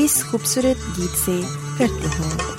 اس خوبصورت گیت سے کرتے ہیں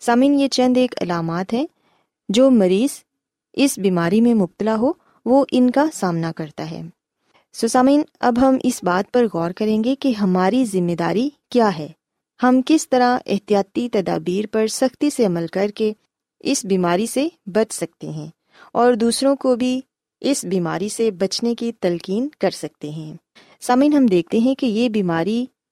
سامن یہ چند ایک علامات ہیں جو مریض اس بیماری میں مبتلا ہو، وہ ان کا سامنا کرتا ہے۔ سو اب ہم اس بات پر غور کریں گے کہ ہماری ذمہ داری کیا ہے۔ ہم کس طرح احتیاطی تدابیر پر سختی سے عمل کر کے اس بیماری سے بچ سکتے ہیں اور دوسروں کو بھی اس بیماری سے بچنے کی تلقین کر سکتے ہیں۔ سامعین، ہم دیکھتے ہیں کہ یہ بیماری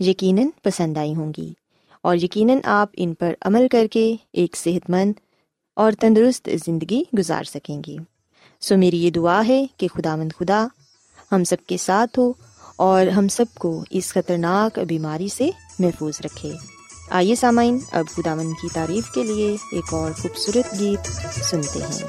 یقیناً پسند آئی ہوں گی اور یقیناً آپ ان پر عمل کر کے ایک صحت مند اور تندرست زندگی گزار سکیں گی۔ سو میری یہ دعا ہے کہ خدا مند خدا ہم سب کے ساتھ ہو اور ہم سب کو اس خطرناک بیماری سے محفوظ رکھے۔ آئیے سامعین، اب خدا مند کی تعریف کے لیے ایک اور خوبصورت گیت سنتے ہیں۔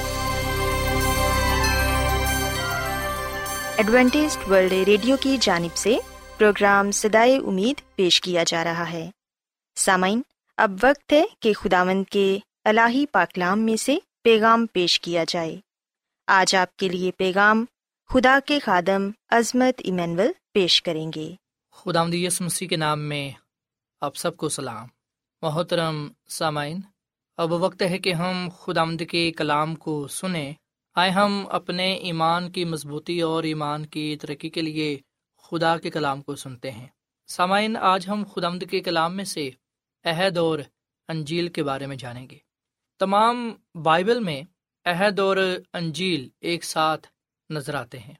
Adventist world radio کی جانب سے پروگرام سدائے امید پیش کیا جا رہا ہے۔ سامعین، اب وقت ہے کہ خداوند کے الہی پاکلام میں سے پیغام پیش کیا جائے۔ آج آپ کے لیے پیغام خدا کے خادم عظمت ایمینول پیش کریں گے۔ خدا یس مسیح کے نام میں آپ سب کو سلام۔ محترم سامعین، اب وقت ہے کہ ہم خدا کے کلام کو سنیں۔ آئے ہم اپنے ایمان کی مضبوطی اور ایمان کی ترقی کے لیے خدا کے کلام کو سنتے ہیں۔ سامعین، آج ہم خدمد کے کلام میں سے عہد اور انجیل کے بارے میں جانیں گے۔ تمام بائبل میں عہد اور انجیل ایک ساتھ نظر آتے ہیں۔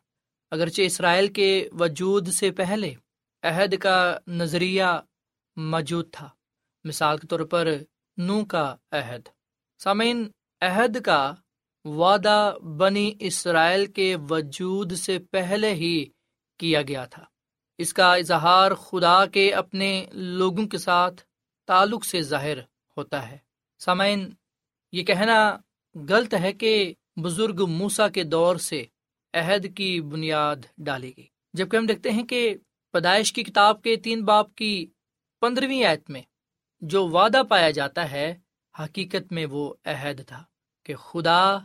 اگرچہ اسرائیل کے وجود سے پہلے عہد کا نظریہ موجود تھا، مثال کے طور پر نو کا عہد۔ سامعین، عہد کا وعدہ بنی اسرائیل کے وجود سے پہلے ہی کیا گیا تھا۔ اس کا اظہار خدا کے اپنے لوگوں کے ساتھ تعلق سے ظاہر ہوتا ہے۔ سامعین، یہ کہنا غلط ہے کہ بزرگ موسا کے دور سے عہد کی بنیاد ڈالی گئی۔ جبکہ ہم دیکھتے ہیں کہ پیدائش کی کتاب کے تین باپ کی پندرہویں آیت میں جو وعدہ پایا جاتا ہے، حقیقت میں وہ عہد تھا کہ خدا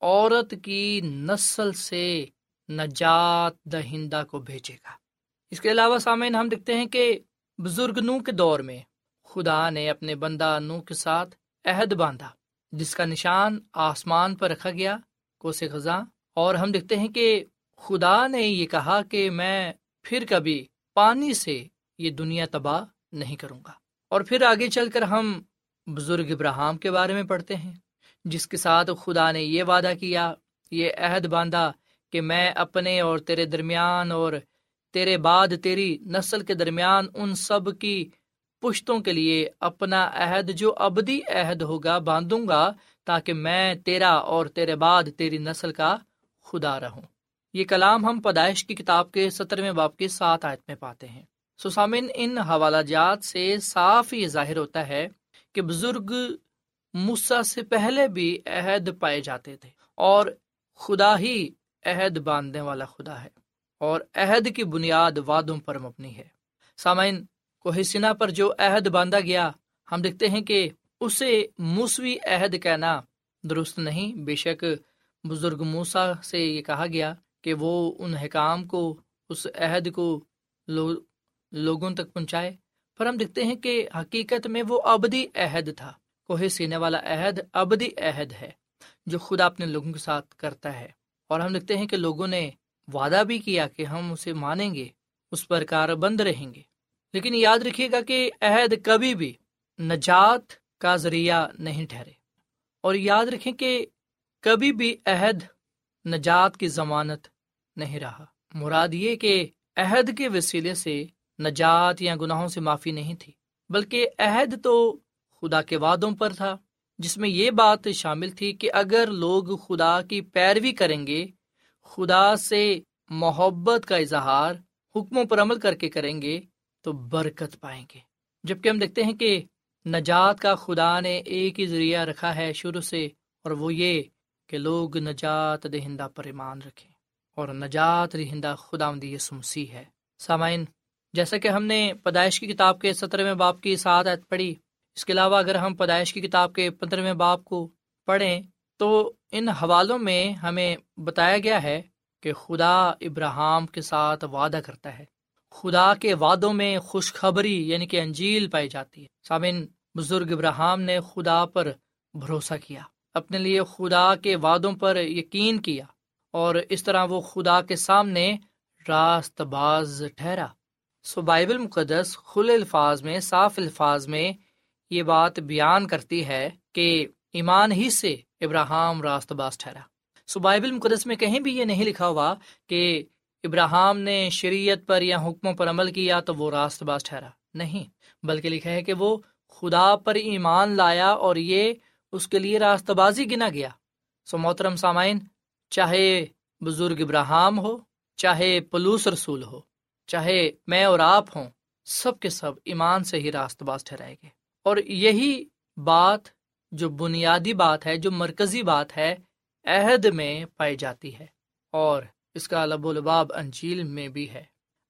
عورت کی نسل سے نجات دہندہ کو بھیجے گا۔ اس کے علاوہ سامعین ہم دیکھتے ہیں کہ بزرگ نو کے دور میں خدا نے اپنے بندہ نو کے ساتھ عہد باندھا، جس کا نشان آسمان پر رکھا گیا، کوس خزاں اور ہم دیکھتے ہیں کہ خدا نے یہ کہا کہ میں پھر کبھی پانی سے یہ دنیا تباہ نہیں کروں گا۔ اور پھر آگے چل کر ہم بزرگ ابراہم کے بارے میں پڑھتے ہیں۔ جس کے ساتھ خدا نے یہ وعدہ کیا، یہ عہد باندھا کہ میں اپنے اور تیرے درمیان اور تیرے بعد تیری نسل کے درمیان ان سب کی پشتوں کے لیے اپنا عہد، جو ابدی عہد ہوگا، باندھوں گا تاکہ میں تیرا اور تیرے بعد تیری نسل کا خدا رہوں۔ یہ کلام ہم پیدائش کی کتاب کے سترویں باپ کے ساتھ آیت میں پاتے ہیں۔ سسامن ان حوالہ جات سے صاف یہ ظاہر ہوتا ہے کہ بزرگ مسا سے پہلے بھی عہد پائے جاتے تھے اور خدا ہی عہد باندھنے والا خدا ہے اور عہد کی بنیاد وادوں پر مبنی ہے۔ سامعین کوہ سنا پر جو عہد باندھا گیا، ہم دیکھتے ہیں کہ اسے موسوی عہد کہنا درست نہیں۔ بے شک بزرگ موسا سے یہ کہا گیا کہ وہ ان حکام کو، اس عہد کو لو، لوگوں تک پہنچائے۔ پر ہم دیکھتے ہیں کہ حقیقت میں وہ ابدی عہد تھا۔ کوہ سینے والا عہد ابدی عہد ہے، جو خدا اپنے لوگوں کے ساتھ کرتا ہے۔ اور ہم دیکھتے ہیں کہ لوگوں نے وعدہ بھی کیا کہ ہم اسے مانیں گے، اس پر کار بند رہیں گے۔ لیکن یاد رکھیے گا کہ عہد کبھی بھی نجات کا ذریعہ نہیں ٹھہرے۔ اور یاد رکھیں کہ کبھی بھی عہد نجات کی ضمانت نہیں رہا۔ مراد یہ کہ عہد کے وسیلے سے نجات یا گناہوں سے معافی نہیں تھی، بلکہ عہد تو خدا کے وعدوں پر تھا، جس میں یہ بات شامل تھی کہ اگر لوگ خدا کی پیروی کریں گے، خدا سے محبت کا اظہار حکموں پر عمل کر کے کریں گے، تو برکت پائیں گے۔ جبکہ ہم دیکھتے ہیں کہ نجات کا خدا نے ایک ہی ذریعہ رکھا ہے شروع سے، اور وہ یہ کہ لوگ نجات دہندہ پر ایمان رکھیں۔ اور نجات دہندہ خدا مدی سمسی ہے۔ سامعین، جیسا کہ ہم نے پیدائش کی کتاب کے سترویں باپ کی ساتھ پڑھی اس کے علاوہ اگر ہم پیدائش کی کتاب کے پندرہویں باپ کو پڑھیں تو ان حوالوں میں ہمیں بتایا گیا ہے کہ خدا ابراہم کے ساتھ وعدہ کرتا ہے۔ خدا کے وعدوں میں خوشخبری یعنی کہ انجیل پائی جاتی ہے۔ سامن بزرگ ابراہم نے خدا پر بھروسہ کیا، اپنے لیے خدا کے وعدوں پر یقین کیا اور اس طرح وہ خدا کے سامنے راست باز ٹھہرا۔ سو بائبل مقدس کھلے الفاظ میں، صاف الفاظ میں یہ بات بیان کرتی ہے کہ ایمان ہی سے ابراہم راست باز ٹھہرا۔ سو بائبل مقدس میں کہیں بھی یہ نہیں لکھا ہوا کہ ابراہم نے شریعت پر یا حکموں پر عمل کیا تو وہ راست باز ٹھہرا۔ نہیں، بلکہ لکھا ہے کہ وہ خدا پر ایمان لایا اور یہ اس کے لیے راستہ بازی گنا گیا۔ سو محترم سامعین، چاہے بزرگ ابراہم ہو، چاہے پلوس رسول ہو، چاہے میں اور آپ ہوں، سب کے سب ایمان سے ہی راست باز ٹھہرائے گے اور یہی بات جو بنیادی بات ہے، جو مرکزی بات ہے، عہد میں پائی جاتی ہے اور اس کا لب و لباب انجیل میں بھی ہے۔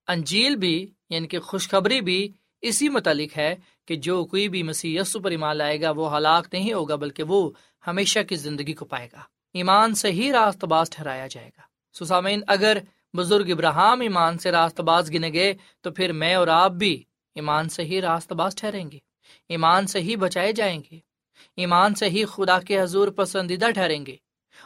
انجیل بھی یعنی کہ خوشخبری بھی اسی متعلق ہے کہ جو کوئی بھی مسیح یسو پر ایمان لائے گا، وہ ہلاک نہیں ہوگا، بلکہ وہ ہمیشہ کی زندگی کو پائے گا۔ ایمان سے ہی راست باز ٹھہرایا جائے گا۔ سسامین اگر بزرگ ابراہم ایمان سے راست باز گنے گئے، تو پھر میں اور آپ بھی ایمان سے ہی راست باز ٹھہریں گے۔ ایمان سے ہی بچائے جائیں گے، ایمان سے ہی خدا کے حضور پسندیدہ ٹھہریں گے،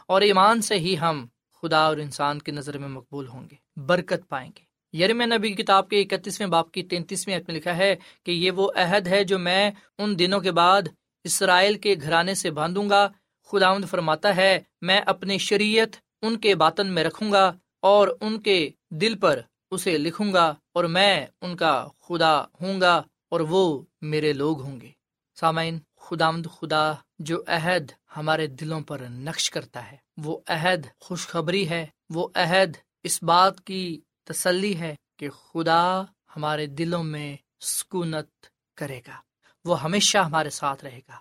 اور ایمان سے ہی ہم خدا اور انسان کی نظر میں مقبول ہوں گے، برکت پائیں گے۔ یرم نبی کتاب کے اکتیسویں باپ کی تینتیسویں میں لکھا ہے کہ یہ وہ عہد ہے جو میں ان دنوں کے بعد اسرائیل کے گھرانے سے باندھوں گا۔ خدا فرماتا ہے، میں اپنی شریعت ان کے باطن میں رکھوں گا اور ان کے دل پر اسے لکھوں گا اور میں ان کا خدا ہوں گا۔ اور وہ میرے لوگ ہوں گے۔ سامعین خدا خدا جو عہد ہمارے دلوں پر نقش کرتا ہے، وہ عہد خوشخبری ہے، وہ عہد اس بات کی تسلی ہے کہ خدا ہمارے دلوں میں سکونت کرے گا۔ وہ ہمیشہ ہمارے ساتھ رہے گا۔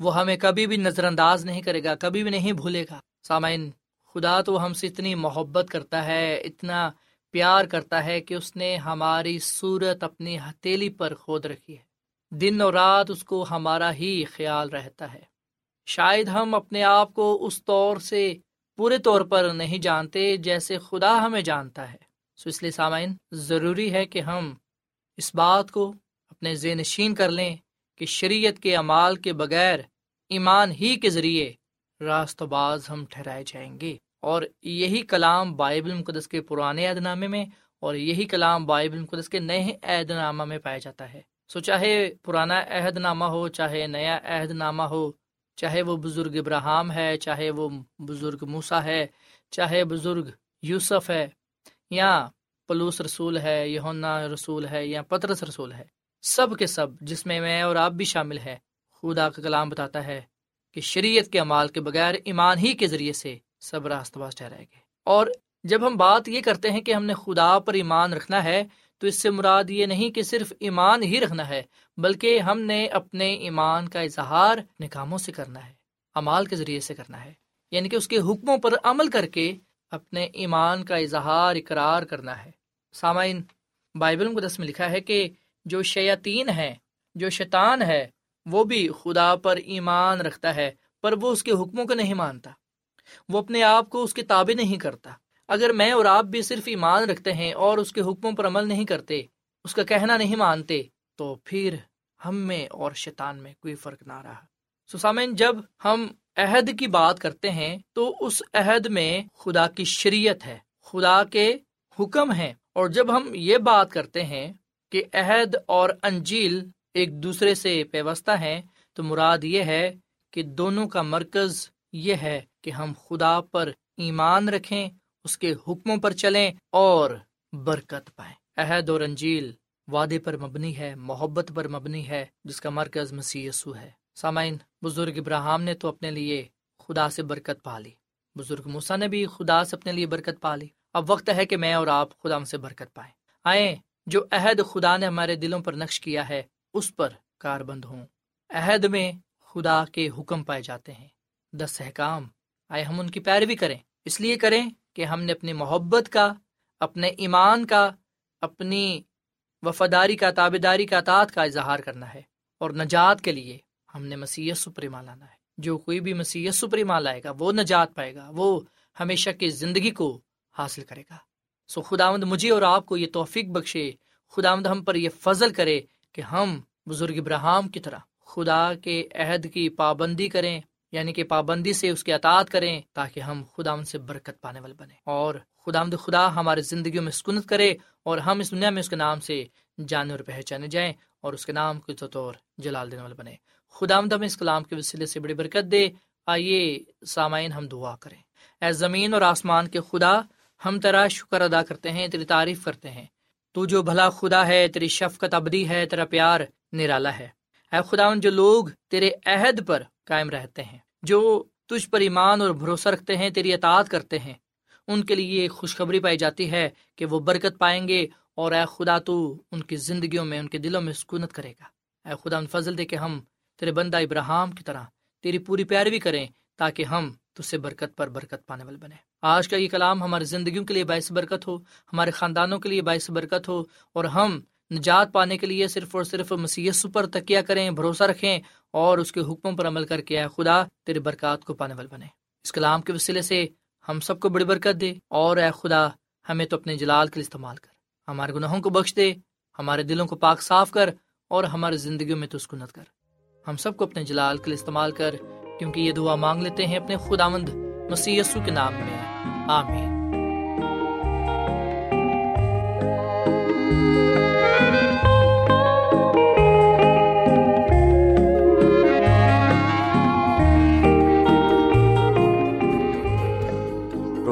وہ ہمیں کبھی بھی نظر انداز نہیں کرے گا، کبھی بھی نہیں بھولے گا۔ سامعین، خدا تو ہم سے اتنی محبت کرتا ہے، اتنا پیار کرتا ہے کہ اس نے ہماری صورت اپنی ہتیلی پر کھود رکھی ہے۔ دن اور رات اس کو ہمارا ہی خیال رہتا ہے۔ شاید ہم اپنے آپ کو اس طور سے پورے طور پر نہیں جانتے جیسے خدا ہمیں جانتا ہے۔ سو اس لیے سامعین، ضروری ہے کہ ہم اس بات کو اپنے ذہن نشین کر لیں کہ شریعت کے اعمال کے بغیر ایمان ہی کے ذریعے راست باز ہم ٹھہرائے جائیں گے۔ اور یہی کلام بائبل مقدس کے پرانے عہد نامے میں اور یہی کلام بائبل مقدس کے نئے عہد نامہ میں پایا جاتا ہے۔ سو چاہے پرانا عہد نامہ ہو، چاہے نیا عہد نامہ ہو، چاہے وہ بزرگ ابراہم ہے، چاہے وہ بزرگ موسا ہے، چاہے بزرگ یوسف ہے، یا پلوس رسول ہے یونا رسول ہے، یا پترس رسول ہے، سب کے سب جس میں میں اور آپ بھی شامل ہے خدا کا کلام بتاتا ہے کہ شریعت کے امال کے بغیر ایمان ہی کے ذریعے سے سب راست باز ٹھہرائے گئے۔ اور جب ہم بات یہ کرتے ہیں کہ ہم نے خدا پر ایمان رکھنا ہے، تو اس سے مراد یہ نہیں کہ صرف ایمان ہی رکھنا ہے، بلکہ ہم نے اپنے ایمان کا اظہار اپنے کاموں سے کرنا ہے، امال کے ذریعے سے کرنا ہے۔ یعنی کہ اس کے حکموں پر عمل کر کے اپنے ایمان کا اظہار، اقرار کرنا ہے۔ سامعین، بائبل مقدس میں لکھا ہے کہ جو شیاطین ہے جو شیطان ہے، وہ بھی خدا پر ایمان رکھتا ہے، پر وہ اس کے حکموں کو نہیں مانتا۔ وہ اپنے آپ کو اس کے تابع نہیں کرتا۔ اگر میں اور آپ بھی صرف ایمان رکھتے ہیں اور اس کے حکموں پر عمل نہیں کرتے، اس کا کہنا نہیں مانتے، تو پھر ہم میں اور شیطان میں کوئی فرق نہ رہا۔ سسامین جب ہم عہد کی بات کرتے ہیں، تو اس عہد میں خدا کی شریعت ہے، خدا کے حکم ہے اور جب ہم یہ بات کرتے ہیں کہ عہد اور انجیل ایک دوسرے سے پیوستہ ہیں، تو مراد یہ ہے کہ دونوں کا مرکز یہ ہے کہ ہم خدا پر ایمان رکھیں، اس کے حکموں پر چلیں اور برکت پائیں۔ عہد اور انجیل وعدے پر مبنی ہے، محبت پر مبنی ہے، جس کا مرکز مسی ہے۔ سامعین، بزرگ ابراہم نے تو اپنے لیے خدا سے برکت پا لی۔ بزرگ موسا نے بھی خدا سے اپنے لیے برکت پا لی۔ اب وقت ہے کہ میں اور آپ خدا سے برکت پائیں۔ آئیں، جو عہد خدا نے ہمارے دلوں پر نقش کیا ہے، اس پر کار بند ہوں۔ عہد میں خدا کے حکم پائے جاتے ہیں۔ دس احکام آئے ہم ان کی پیروی کریں۔ اس لیے کریں کہ ہم نے اپنی محبت کا، اپنے ایمان کا، اپنی وفاداری کا تابے داری کا، اطاعت کا اظہار کرنا ہے۔ اور نجات کے لیے ہم نے مسیح سپریما لانا ہے۔ جو کوئی بھی مسیح سپریما لائے گا، وہ نجات پائے گا، وہ ہمیشہ کی زندگی کو حاصل کرے گا۔ سو خداوند مجھے اور آپ کو یہ توفیق بخشے۔ خداوند ہم پر یہ فضل کرے کہ ہم بزرگ ابراہم کی طرح خدا کے عہد کی پابندی کریں۔ یعنی کہ پابندی سے اس کی اطاعت کریں تاکہ ہم خدا ان سے برکت پانے والے بنے اور خدا مد خدا ہمارے زندگیوں میں سکونت کرے اور ہم اس دنیا میں اس کے نام سے جانے اور پہچانے جائیں اور اس کے نام کو طور جلال دینے والے بنے خدا مد ہم اس کلام کے وسیلے سے بڑی برکت دے۔ آئیے سامعین، ہم دعا کریں۔ اے زمین اور آسمان کے خدا، ہم تیرا شکر ادا کرتے ہیں، تیری تعریف کرتے ہیں۔ تو جو بھلا خدا ہے، تیری شفقت ابدی ہے، تیرا پیار نرالا ہے۔ اے خدا جو لوگ تیرے عہد پر قائم رہتے ہیں۔ جو تجھ پر ایمان اور بھروسہ رکھتے ہیں، تیری اطاعت کرتے ہیں۔ ان کے لیے خوشخبری پائی جاتی ہے کہ وہ برکت پائیں گے اور اے خدا تو ان کی زندگیوں میں، ان کے دلوں میں سکونت کرے گا۔ اے خدا، ان فضل دے کہ ہم تیرے بندہ ابراہم کی طرح تیری پوری پیروی کریں تاکہ ہم تج سے برکت پر برکت پانے والے بنے آج کا یہ کلام ہماری زندگیوں کے لیے باعث برکت ہو، ہمارے خاندانوں کے لیے باعث برکت ہو اور ہم نجات پانے کے لیے صرف اور صرف مسیح پر تکیہ کریں، بھروسہ رکھیں اور اس کے حکموں پر عمل کر کے آئے خدا تیرے برکات کو پانے والے بنے۔ اس کلام کے وسیلے سے ہم سب کو بڑی برکت دے اور اے خدا، ہمیں تو اپنے جلال کے لیے استعمال کر۔ ہمارے گناہوں کو بخش دے، ہمارے دلوں کو پاک صاف کر اور ہماری زندگیوں میں تو سکونت کر۔ ہم سب کو اپنے جلال کے لیے استعمال کر، کیونکہ یہ دعا مانگ لیتے ہیں اپنے خدا مند مسی کے نام میں۔ آمین۔